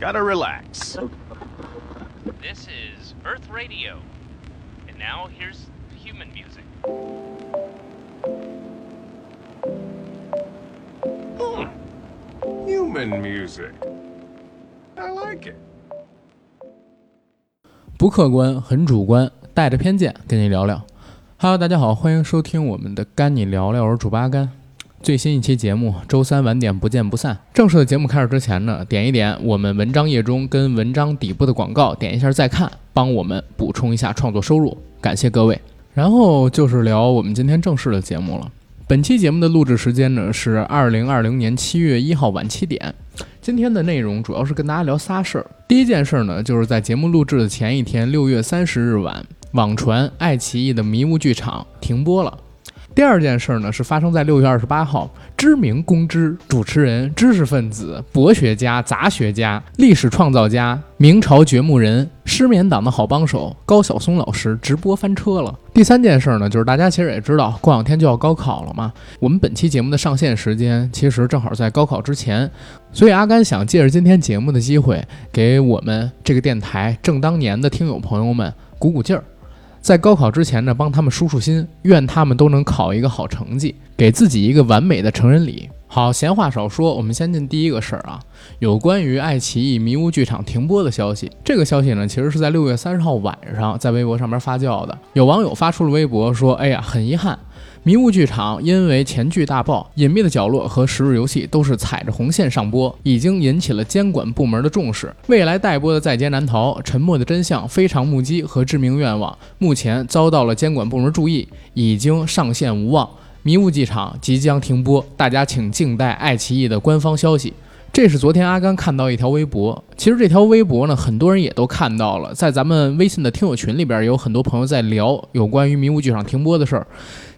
Gotta relax. This is Earth Radio. And now here's human music. Human music. I like it. 不客观，很主观，带着偏见跟你聊聊。Hello，大家好，欢迎收听我们的干你聊聊，我是主八甘。 最新一期节目，周三晚点不见不散。正式的节目开始之前呢，点一点我们文章页中跟文章底部的广告，点一下再看，帮我们补充一下创作收入，感谢各位。然后就是聊我们今天正式的节目了。本期节目的录制时间呢是二零二零年七月一号晚七点。今天的内容主要是跟大家聊仨事儿。第一件事呢，就是在节目录制的前一天，六月三十日晚，网传爱奇艺的迷雾剧场停播了。第二件事呢，是发生在六月二十八号，知名公知、主持人、知识分子、博学家、杂学家、历史创造家、明朝掘墓人、失眠党的好帮手高晓松老师直播翻车了。第三件事呢，就是大家其实也知道，过两天就要高考了嘛。我们本期节目的上线时间其实正好在高考之前，所以阿甘想借着今天节目的机会，给我们这个电台正当年的听友朋友们鼓鼓劲儿。在高考之前呢，帮他们舒舒心，愿他们都能考一个好成绩，给自己一个完美的成人礼。好，闲话少说，我们先进第一个事儿啊，有关于爱奇艺迷雾剧场停播的消息。这个消息呢，其实是在六月三十号晚上在微博上面发酵的。有网友发出了微博说：“哎呀，很遗憾。”迷雾剧场因为前剧大爆，《隐秘的角落》和《十日游戏》都是踩着红线上播，已经引起了监管部门的重视。未来待播的《在劫难逃》《沉默的真相》《非常目击》和《致命愿望》目前遭到了监管部门注意，已经上线无望。迷雾剧场即将停播，大家请静待爱奇艺的官方消息。这是昨天阿甘看到一条微博，其实这条微博呢，很多人也都看到了，在咱们微信的听友群里边，有很多朋友在聊有关于迷雾剧场停播的事儿。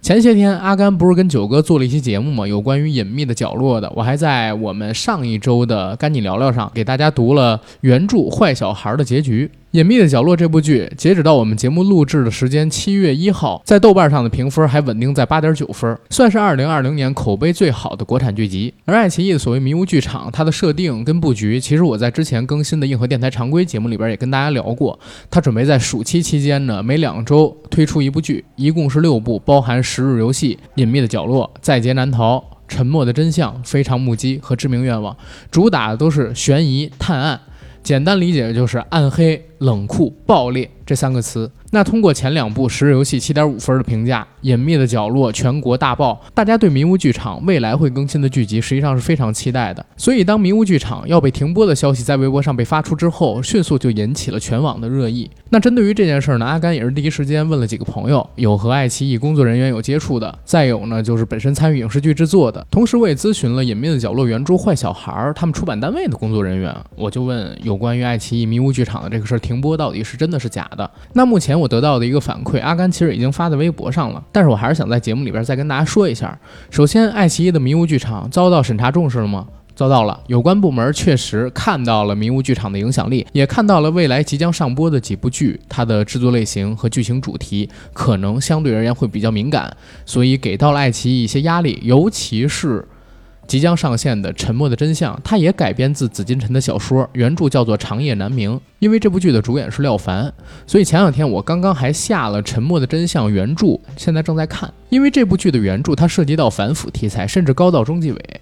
前些天，阿甘不是跟九哥做了一期节目吗？有关于隐秘的角落的，我还在我们上一周的赶紧聊聊上给大家读了原著《坏小孩》的结局。《隐秘的角落》这部剧，截止到我们节目录制的时间七月一号，在豆瓣上的评分还稳定在八点九分，算是二零二零年口碑最好的国产剧集。而爱奇艺的所谓迷雾剧场，它的设定跟布局，其实我在之前更新的硬核电台常规节目里边也跟大家聊过。它准备在暑期期间呢，每两周推出一部剧，一共是六部，包含《十日游戏》《隐秘的角落》《在劫难逃》《沉默的真相》《非常目击》和《致命愿望》，主打的都是悬疑探案。简单理解就是暗黑、冷酷、爆裂这三个词。那通过前两部《十日游戏》七点五分的评价，《隐秘的角落》全国大爆，大家对迷雾剧场未来会更新的剧集实际上是非常期待的。所以，当迷雾剧场要被停播的消息在微博上被发出之后，迅速就引起了全网的热议。那针对于这件事呢，阿甘也是第一时间问了几个朋友，有和爱奇艺工作人员有接触的，再有呢就是本身参与影视剧制作的。同时，我也咨询了《隐秘的角落》原著《坏小孩》他们出版单位的工作人员，我就问有关于爱奇艺迷雾剧场的这个事儿停播到底是真的是假的？那目前我得到的一个反馈，阿甘其实已经发在微博上了，但是我还是想在节目里边再跟大家说一下。首先，爱奇艺的迷雾剧场遭到审查重视了吗？遭到了，有关部门确实看到了迷雾剧场的影响力，也看到了未来即将上播的几部剧，它的制作类型和剧情主题可能相对而言会比较敏感，所以给到了爱奇艺一些压力，尤其是。即将上线的《沉默的真相》，它也改编自紫金陈的小说，原著叫做《长夜难明》。因为这部剧的主演是廖凡，所以前两天我刚刚还下了《沉默的真相》原著，现在正在看。因为这部剧的原著它涉及到反腐题材，甚至高到中纪委，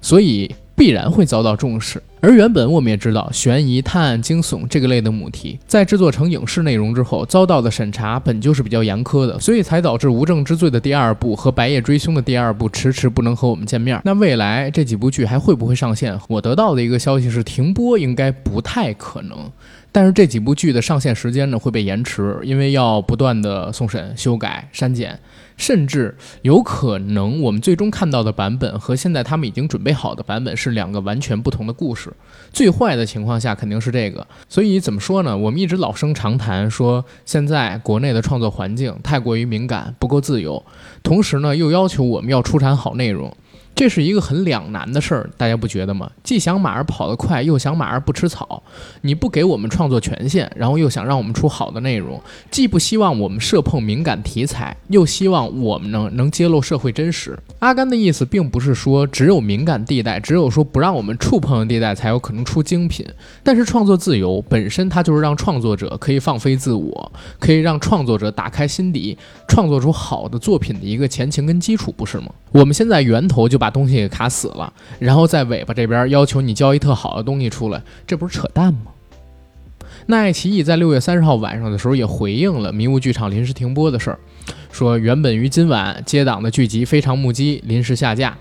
所以。必然会遭到重视，而原本我们也知道，悬疑、探案、惊悚这个类的母题，在制作成影视内容之后，遭到的审查本就是比较严苛的，所以才导致《无证之罪》的第二部和《白夜追凶》的第二部迟迟不能和我们见面。那未来这几部剧还会不会上线？我得到的一个消息是，停播应该不太可能。但是这几部剧的上线时间呢会被延迟，因为要不断的送审、修改、删减，甚至有可能我们最终看到的版本和现在他们已经准备好的版本是两个完全不同的故事。最坏的情况下肯定是这个。所以怎么说呢？我们一直老生常谈说，现在国内的创作环境太过于敏感，不够自由，同时呢又要求我们要出产好内容。这是一个很两难的事儿，大家不觉得吗？既想马儿跑得快，又想马儿不吃草。你不给我们创作权限，然后又想让我们出好的内容，既不希望我们涉碰敏感题材，又希望我们能能揭露社会真实。阿甘的意思并不是说只有敏感地带，只有说不让我们触碰的地带才有可能出精品。但是创作自由本身，它就是让创作者可以放飞自我，可以让创作者打开心底，创作出好的作品的一个前情跟基础，不是吗？我们现在源头就把把东西给卡死了，然后在尾巴这边要求你交一特好的东西出来，这不是扯淡吗？那爱奇艺在六月三十号晚上的时候也回应了迷雾剧场临时停播的事儿，说原本于今晚接档的剧集《非常目击》临时下架。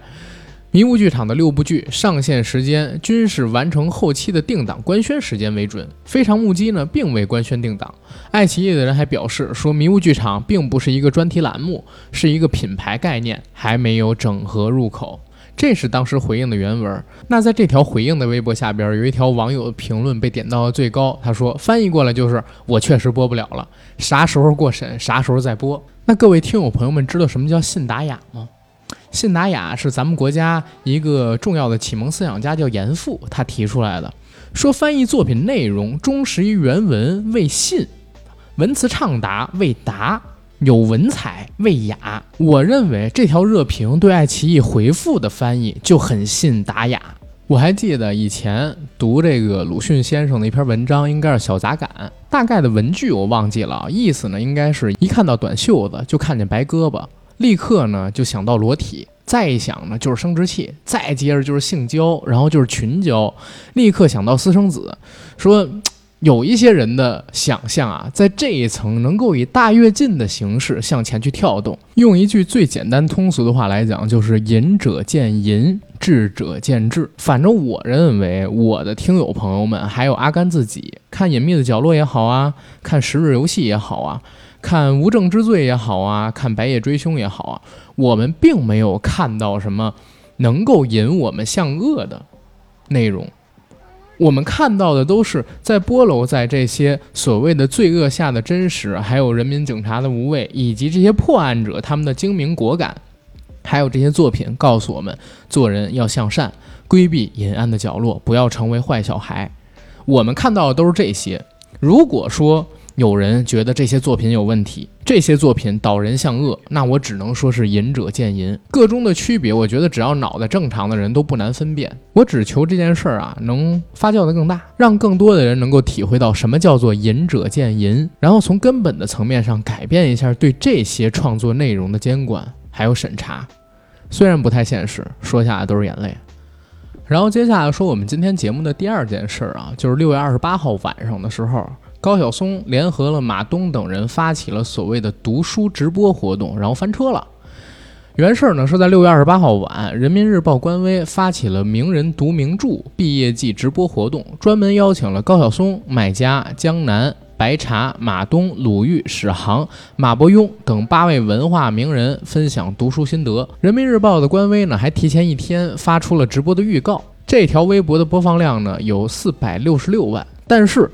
迷雾剧场的六部剧上线时间均是完成后期的定档官宣时间为准，《非常目击》呢并未官宣定档。爱奇艺的人还表示说，迷雾剧场并不是一个专题栏目，是一个品牌概念，还没有整合入口。这是当时回应的原文。那在这条回应的微博下边，有一条网友的评论被点到了最高，他说翻译过来就是“我确实播不了了，啥时候过审，啥时候再播。”那各位听友朋友们知道什么叫信达雅吗？信达雅是咱们国家一个重要的启蒙思想家，叫严复，他提出来的，说翻译作品内容忠实于原文为信，文辞畅达为达，有文采为雅。我认为这条热评对爱奇艺回复的翻译就很信达雅。我还记得以前读这个鲁迅先生的一篇文章，应该是《小杂感》，大概的文句我忘记了，意思呢应该是一看到短袖子就看见白胳膊。立刻呢就想到裸体，再一想呢就是生殖器，再接着就是性交，然后就是群交，立刻想到私生子。说 有一些人的想象啊，在这一层能够以大跃进的形式向前去跳动。用一句最简单通俗的话来讲，就是仁者见仁，智者见智。反正我认为，我的听友朋友们，还有阿甘自己，看《隐秘的角落》也好啊，看《十日游戏》也好啊。看无证之罪也好啊，看白夜追凶也好啊，我们并没有看到什么能够引我们向恶的内容。我们看到的都是在波楼在这些所谓的罪恶下的真实，还有人民警察的无畏，以及这些破案者他们的精明果敢，还有这些作品告诉我们做人要向善，规避阴暗的角落，不要成为坏小孩。我们看到的都是这些。如果说，有人觉得这些作品有问题，这些作品导人向恶，那我只能说是仁者见仁，个中的区别，我觉得只要脑袋正常的人都不难分辨。我只求这件事儿啊能发酵的更大，让更多的人能够体会到什么叫做仁者见仁，然后从根本的层面上改变一下对这些创作内容的监管还有审查。虽然不太现实，说下来都是眼泪。然后接下来说我们今天节目的第二件事儿啊，就是六月二十八号晚上的时候。高晓松联合了马东等人发起了所谓的读书直播活动，然后翻车了。原事儿呢是在六月二十八号晚，人民日报官微发起了名人读名著毕业季直播活动，专门邀请了高晓松、麦家、江南、白茶、马东、鲁豫、史航、马伯庸等八位文化名人分享读书心得。人民日报的官微呢还提前一天发出了直播的预告，这条微博的播放量呢有四百六十六万，但是。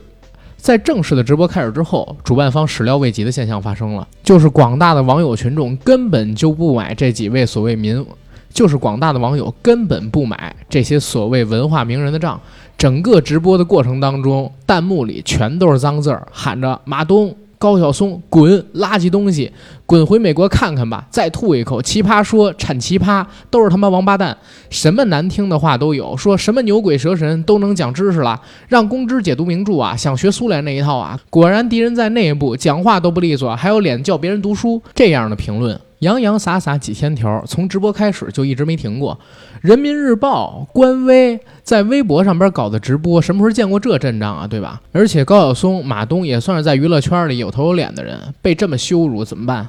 在正式的直播开始之后，主办方始料未及的现象发生了，就是广大的网友群众根本就不买这几位所谓民，就是广大的网友根本不买这些所谓文化名人的账。整个直播的过程当中，弹幕里全都是脏字儿，喊着马东。高晓松，滚！垃圾东西，滚回美国看看吧！再吐一口。奇葩说产奇葩，都是他妈王八蛋，什么难听的话都有。说什么牛鬼蛇神都能讲知识了，让公知解读名著啊，想学苏联那一套啊？果然敌人在内部，讲话都不利索，还有脸叫别人读书？这样的评论。洋洋洒洒几千条，从直播开始就一直没停过。人民日报官微在微博上边搞的直播，什么时候见过这阵仗啊？对吧？而且高晓松、马东也算是在娱乐圈里有头有脸的人，被这么羞辱怎么办？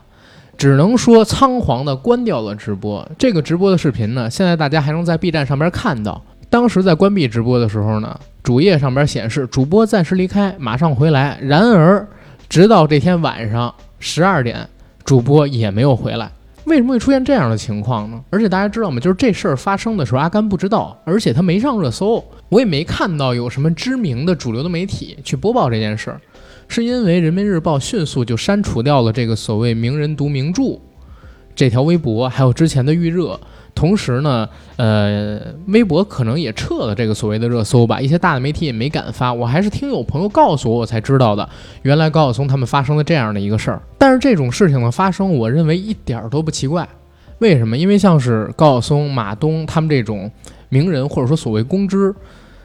只能说仓皇的关掉了直播。这个直播的视频呢，现在大家还能在 B 站上边看到。当时在关闭直播的时候呢，主页上边显示主播暂时离开，马上回来。然而，直到这天晚上十二点。主播也没有回来，为什么会出现这样的情况呢？而且大家知道吗？就是这事儿发生的时候，阿甘不知道，而且他没上热搜，我也没看到有什么知名的主流的媒体去播报这件事儿，是因为人民日报迅速就删除掉了这个所谓“名人读名著”这条微博，还有之前的预热。同时呢，呃，微博可能也撤了这个所谓的热搜吧，一些大的媒体也没敢发。我还是听有朋友告诉我，我才知道的，原来高晓松他们发生了这样的一个事儿。但是这种事情的发生，我认为一点儿都不奇怪。为什么？因为像是高晓松、马东他们这种名人，或者说所谓公知。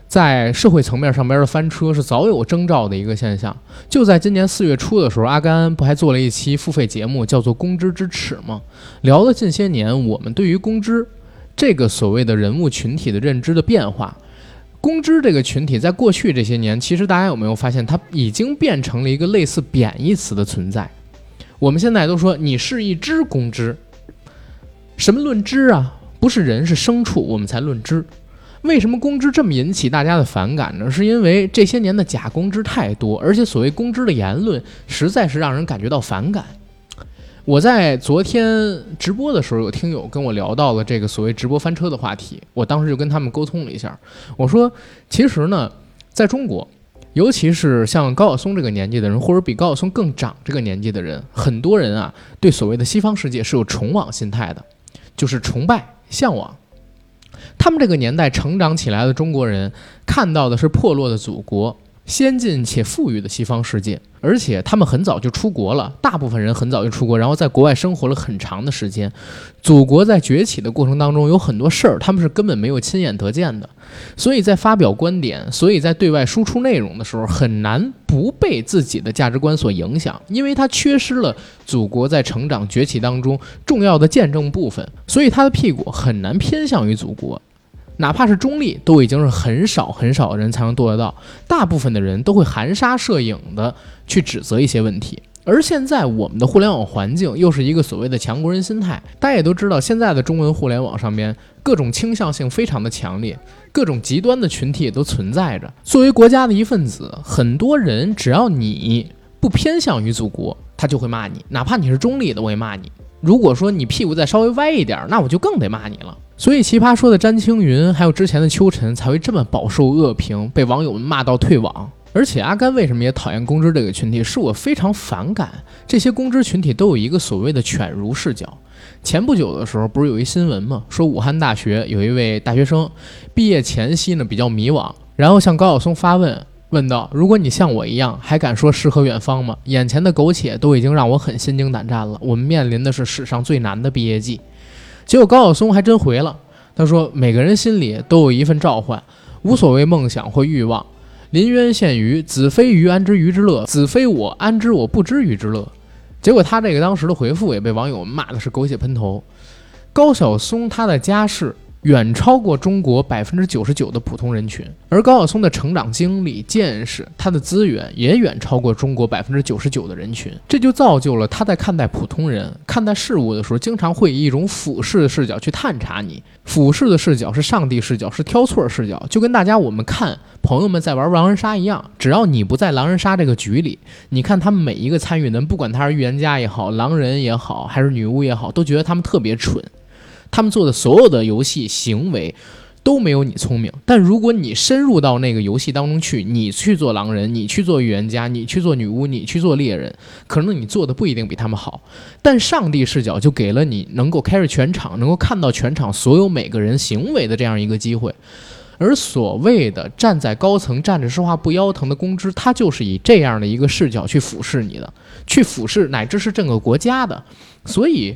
在社会层面上边的翻车是早有征兆的一个现象。就在今年四月初的时候，阿甘不还做了一期付费节目，叫做《公知之耻》吗？聊了近些年我们对于公知这个所谓的人物群体的认知的变化。公知这个群体在过去这些年，其实大家有没有发现，它已经变成了一个类似贬义词的存在？我们现在都说你是一只公知，什么论知啊？不是人是牲畜，我们才论知。为什么公知这么引起大家的反感呢？是因为这些年的假公知太多，而且所谓公知的言论实在是让人感觉到反感。我在昨天直播的时候，有听友跟我聊到了这个所谓直播翻车的话题，我当时就跟他们沟通了一下，我说，其实呢，在中国，尤其是像高晓松这个年纪的人，或者比高晓松更长这个年纪的人，很多人啊，对所谓的西方世界是有崇往心态的，就是崇拜、向往。他们这个年代成长起来的中国人，看到的是破落的祖国。先进且富裕的西方世界，而且他们很早就出国了，大部分人很早就出国，然后在国外生活了很长的时间。祖国在崛起的过程当中，有很多事儿他们是根本没有亲眼得见的，所以在发表观点，所以在对外输出内容的时候，很难不被自己的价值观所影响，因为他缺失了祖国在成长崛起当中重要的见证部分，所以他的屁股很难偏向于祖国。哪怕是中立，都已经是很少很少的人才能做得到。大部分的人都会含沙射影的去指责一些问题。而现在我们的互联网环境又是一个所谓的强国人心态。大家也都知道，现在的中文互联网上边各种倾向性非常的强烈，各种极端的群体也都存在着。作为国家的一份子，很多人只要你不偏向于祖国，他就会骂你。哪怕你是中立的，我也骂你。如果说你屁股再稍微歪一点，那我就更得骂你了。所以，奇葩说的詹青云，还有之前的秋晨，才会这么饱受恶评，被网友们骂到退网。而且，阿甘为什么也讨厌公知这个群体？是我非常反感这些公知群体都有一个所谓的犬儒视角。前不久的时候，不是有一新闻吗？说武汉大学有一位大学生毕业前夕呢比较迷惘，然后向高晓松发问，问道：“如果你像我一样，还敢说诗和远方吗？眼前的苟且都已经让我很心惊胆战了。我们面临的是史上最难的毕业季。”结果高晓松还真回了，他说：“每个人心里都有一份召唤，无所谓梦想或欲望。临渊羡鱼，子非鱼，安知鱼之乐？子非我，安知我不知鱼之乐？”结果他这个当时的回复也被网友骂的是狗血喷头。高晓松他的家世。远超过中国百分之九十九的普通人群，而高晓松的成长经历、见识，他的资源也远超过中国百分之九十九的人群，这就造就了他在看待普通人、看待事物的时候，经常会以一种俯视的视角去探查你。俯视的视角是上帝视角，是挑错视角，就跟大家我们看朋友们在玩狼人杀一样，只要你不在狼人杀这个局里，你看他们每一个参与的人，不管他是预言家也好，狼人也好，还是女巫也好，都觉得他们特别蠢。他们做的所有的游戏行为都没有你聪明，但如果你深入到那个游戏当中去，你去做狼人，你去做预言家，你去做女巫，你去做猎人，可能你做的不一定比他们好，但上帝视角就给了你能够 carry 全场，能够看到全场所有每个人行为的这样一个机会。而所谓的站在高层站着说话不腰疼的公知，他就是以这样的一个视角去俯视你的，去俯视乃至是整个国家的，所以。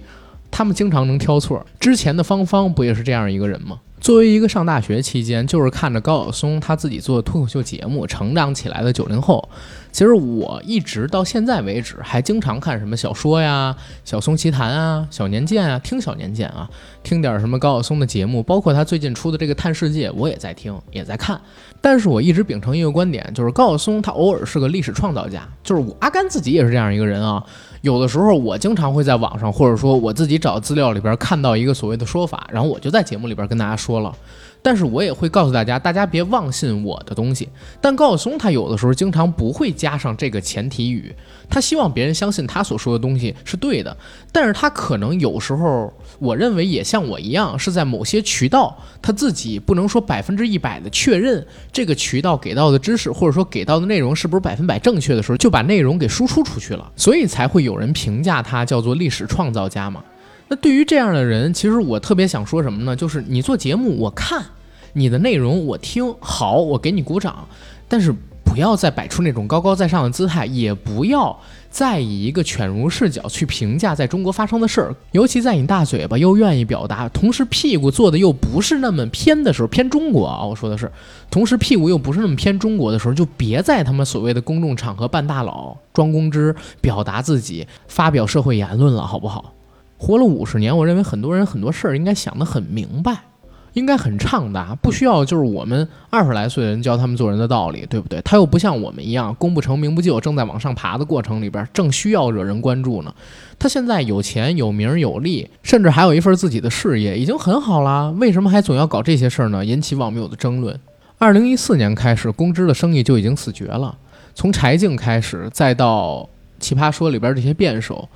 他们经常能挑错。之前的芳芳不也是这样一个人吗？作为一个上大学期间就是看着高晓松他自己做脱口秀节目成长起来的九零后，其实我一直到现在为止还经常看什么小说呀、小松奇谈啊、小年鉴啊，听小年鉴啊，听点什么高晓松的节目，包括他最近出的这个《探世界》，我也在听，也在看。但是我一直秉承一个观点，就是高晓松他偶尔是个历史创造家，就是我阿甘自己也是这样一个人啊。有的时候，我经常会在网上，或者说我自己找资料里边看到一个所谓的说法，然后我就在节目里边跟大家说了。但是我也会告诉大家，大家别妄信我的东西。但高晓松他有的时候经常不会加上这个前提语，他希望别人相信他所说的东西是对的。但是他可能有时候，我认为也像我一样，是在某些渠道他自己不能说百分之一百的确认这个渠道给到的知识或者说给到的内容是不是百分百正确的时候，就把内容给输出出去了，所以才会有人评价他叫做历史创造家嘛。那对于这样的人，其实我特别想说什么呢？就是你做节目，我看你的内容，我听好，我给你鼓掌，但是不要再摆出那种高高在上的姿态，也不要再以一个犬儒视角去评价在中国发生的事儿。尤其在你大嘴巴又愿意表达，同时屁股坐的又不是那么偏的时候，偏中国啊，我说的是，同时屁股又不是那么偏中国的时候，就别在他们所谓的公众场合扮大佬、装公知、表达自己、发表社会言论了，好不好？活了五十年，我认为很多人很多事儿应该想得很明白，应该很畅达，不需要就是我们二十来岁的人教他们做人的道理，对不对？他又不像我们一样，功不成名不就，正在往上爬的过程里边，正需要惹人关注呢。他现在有钱有名有利，甚至还有一份自己的事业，已经很好啦。为什么还总要搞这些事儿呢？引起网友的争论。二零一四年开始，公知的生意就已经死绝了，从柴静开始，再到奇葩说里边这些辩手。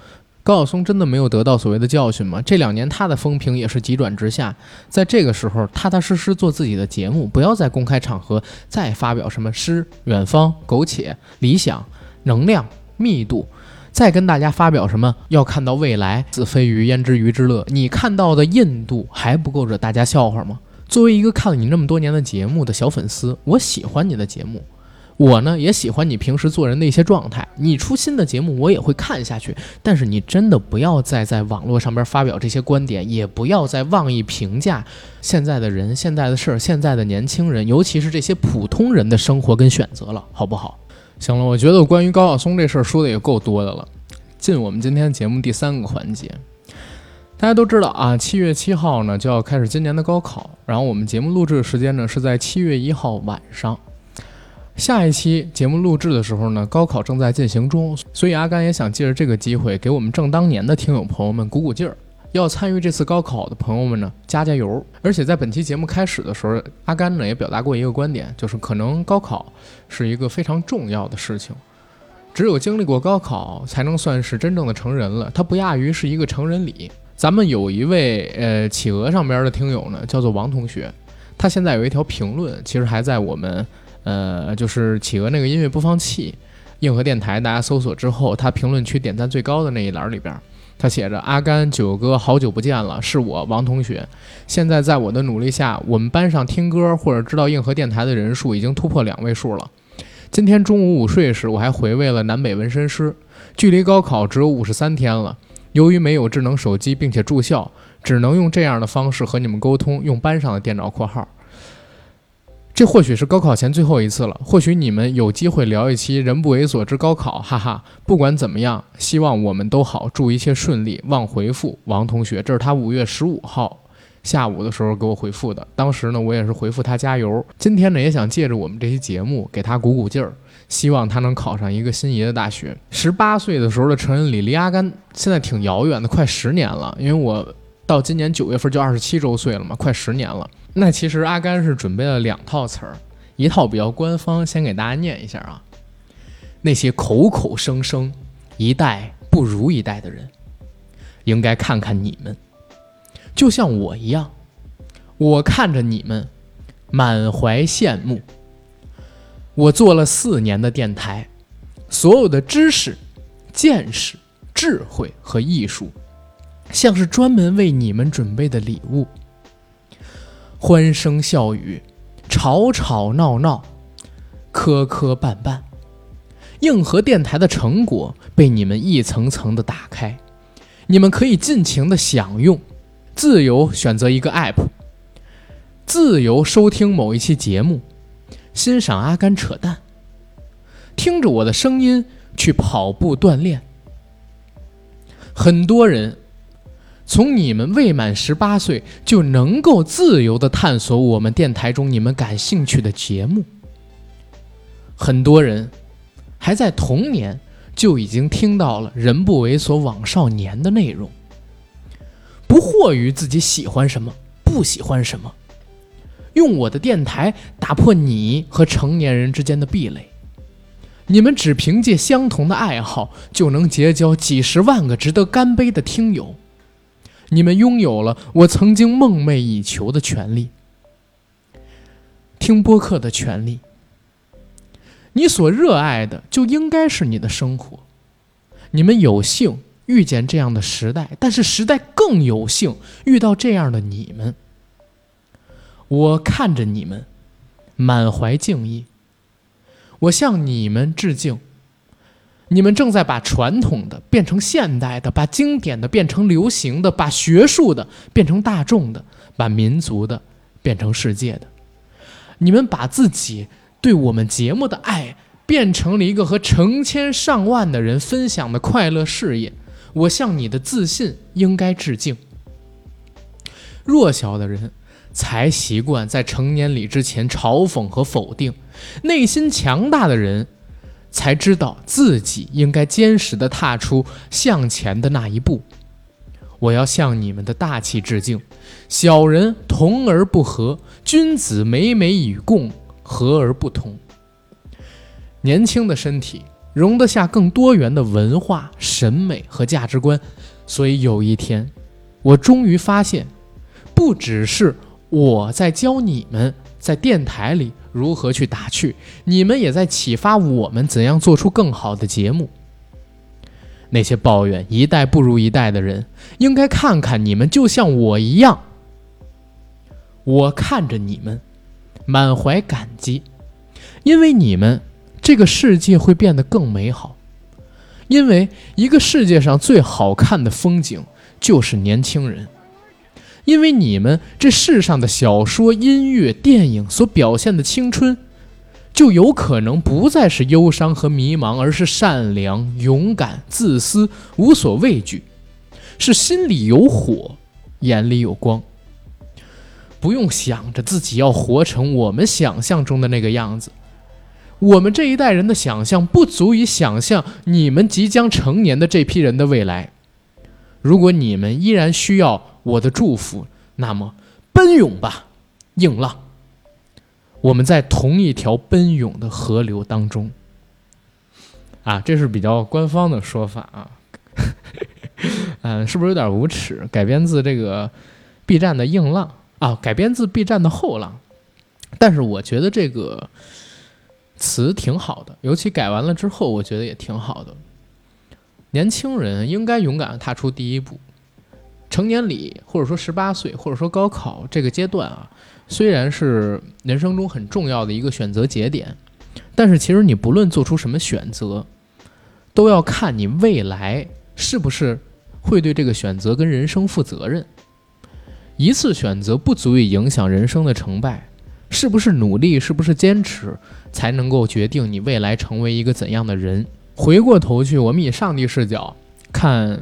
高晓松真的没有得到所谓的教训吗？这两年他的风评也是急转直下，在这个时候踏踏实实做自己的节目，不要在公开场合再发表什么诗、远方、苟且、理想、能量、密度，再跟大家发表什么要看到未来，子非鱼焉知鱼之乐？你看到的印度还不够惹大家笑话吗？作为一个看了你那么多年的节目的小粉丝，我喜欢你的节目。我呢也喜欢你平时做人的一些状态，你出新的节目我也会看下去，但是你真的不要再在网络上边发表这些观点，也不要再妄议评价现在的人、现在的事儿、现在的年轻人，尤其是这些普通人的生活跟选择了，好不好？行了，我觉得关于高晓松这事儿说的也够多的了，进我们今天节目第三个环节，大家都知道啊，七月七号呢就要开始今年的高考，然后我们节目录制的时间呢是在七月一号晚上。下一期节目录制的时候呢，高考正在进行中，所以阿甘也想借着这个机会给我们正当年的听友朋友们鼓鼓劲儿。要参与这次高考的朋友们呢，加加油！而且在本期节目开始的时候，阿甘呢也表达过一个观点，就是可能高考是一个非常重要的事情，只有经历过高考，才能算是真正的成人了。它不亚于是一个成人礼。咱们有一位呃企鹅上边的听友呢，叫做王同学，他现在有一条评论，其实还在我们。呃，就是企鹅那个音乐播放器，硬核电台，大家搜索之后，他评论区点赞最高的那一栏里边，他写着：“阿甘九哥，好久不见了，是我王同学。现在在我的努力下，我们班上听歌或者知道硬核电台的人数已经突破两位数了。今天中午午睡时，我还回味了南北纹身师。距离高考只有五十三天了，由于没有智能手机并且住校，只能用这样的方式和你们沟通，用班上的电脑（括号）。”这或许是高考前最后一次了，或许你们有机会聊一期“人不猥琐之高考”，哈哈。不管怎么样，希望我们都好，祝一切顺利。望回复王同学，这是他五月十五号下午的时候给我回复的。当时呢，我也是回复他加油。今天呢，也想借着我们这期节目给他鼓鼓劲儿，希望他能考上一个心仪的大学。十八岁的时候的成人礼离阿甘现在挺遥远的，快十年了，因为我到今年九月份就二十七周岁了嘛，快十年了。那其实阿甘是准备了两套词儿，一套比较官方，先给大家念一下啊。那些口口声声一代不如一代的人，应该看看你们，就像我一样，我看着你们，满怀羡慕。我做了四年的电台，所有的知识、见识、智慧和艺术，像是专门为你们准备的礼物。欢声笑语，吵吵闹闹，磕磕绊绊，硬核电台的成果被你们一层层的打开，你们可以尽情的享用，自由选择一个 app，自由收听某一期节目，欣赏阿甘扯淡，听着我的声音去跑步锻炼。很多人。从你们未满十八岁就能够自由的探索我们电台中你们感兴趣的节目。很多人还在童年就已经听到了“人不猥琐枉少年”的内容，不惑于自己喜欢什么不喜欢什么，用我的电台打破你和成年人之间的壁垒。你们只凭借相同的爱好就能结交几十万个值得干杯的听友。你们拥有了我曾经梦寐以求的权利，听播客的权利。你所热爱的就应该是你的生活。你们有幸遇见这样的时代，但是时代更有幸遇到这样的你们。我看着你们，满怀敬意。我向你们致敬。你们正在把传统的变成现代的，把经典的变成流行的，把学术的变成大众的，把民族的变成世界的。你们把自己对我们节目的爱变成了一个和成千上万的人分享的快乐事业。我向你的自信应该致敬。弱小的人才习惯在成年礼之前嘲讽和否定，内心强大的人才知道自己应该坚实的踏出向前的那一步。我要向你们的大气致敬。小人同而不和，君子美美与共，和而不同。年轻的身体。容得下更多元的文化、审美和价值观，所以有一天，我终于发现，不只是我在教你们在电台里如何去打趣，你们也在启发我们怎样做出更好的节目。那些抱怨一代不如一代的人，应该看看你们，就像我一样。我看着你们，满怀感激，因为你们。这个世界会变得更美好，因为一个世界上最好看的风景就是年轻人。因为你们这世上的小说、音乐、电影所表现的青春，就有可能不再是忧伤和迷茫，而是善良、勇敢、自私、无所畏惧，是心里有火，眼里有光。不用想着自己要活成我们想象中的那个样子。我们这一代人的想象不足以想象你们即将成年的这批人的未来。如果你们依然需要我的祝福，那么奔涌吧，硬浪！我们在同一条奔涌的河流当中。啊，这是比较官方的说法啊。嗯，是不是有点无耻？改编自这个 B 站的硬浪啊，改编自 B 站的后浪。但是我觉得这个。词挺好的，尤其改完了之后，我觉得也挺好的。年轻人应该勇敢地踏出第一步。成年礼，或者说十八岁，或者说高考这个阶段啊，虽然是人生中很重要的一个选择节点，但是其实你不论做出什么选择，都要看你未来是不是会对这个选择跟人生负责任。一次选择不足以影响人生的成败。是不是努力，是不是坚持，才能够决定你未来成为一个怎样的人？回过头去，我们以上帝视角看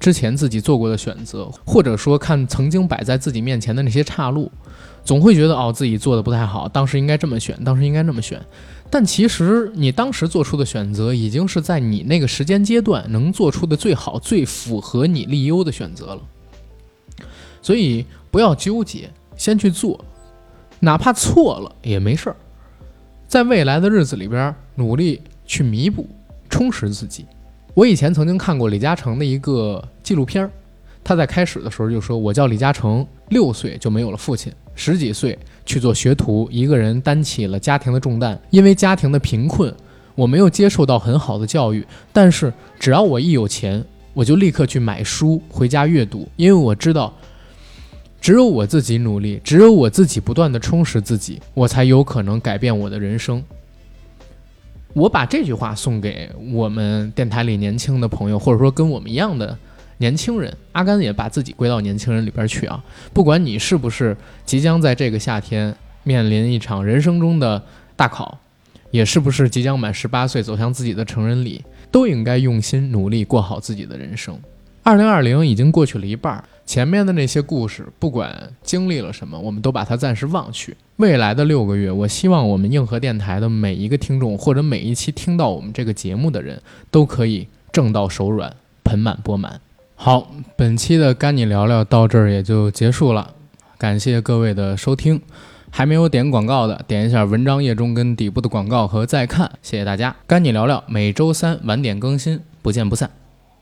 之前自己做过的选择，或者说看曾经摆在自己面前的那些岔路，总会觉得哦，自己做的不太好，当时应该这么选，当时应该那么选。但其实你当时做出的选择，已经是在你那个时间阶段能做出的最好、最符合你利优的选择了。所以不要纠结，先去做。哪怕错了也没事儿，在未来的日子里边努力去弥补、充实自己。我以前曾经看过李嘉诚的一个纪录片儿，他在开始的时候就说：“我叫李嘉诚，六岁就没有了父亲，十几岁去做学徒，一个人担起了家庭的重担。因为家庭的贫困，我没有接受到很好的教育。但是只要我一有钱，我就立刻去买书回家阅读，因为我知道。”只有我自己努力，只有我自己不断的充实自己，我才有可能改变我的人生。我把这句话送给我们电台里年轻的朋友，或者说跟我们一样的年轻人。阿甘也把自己归到年轻人里边去啊！不管你是不是即将在这个夏天面临一场人生中的大考，也是不是即将满十八岁走向自己的成人礼，都应该用心努力过好自己的人生。二零二零已经过去了一半。前面的那些故事，不管经历了什么，我们都把它暂时忘去。未来的六个月，我希望我们硬核电台的每一个听众，或者每一期听到我们这个节目的人，都可以挣到手软，盆满钵满。好，本期的干你聊聊到这儿也就结束了，感谢各位的收听。还没有点广告的，点一下文章页中跟底部的广告和再看，谢谢大家。干你聊聊每周三晚点更新，不见不散。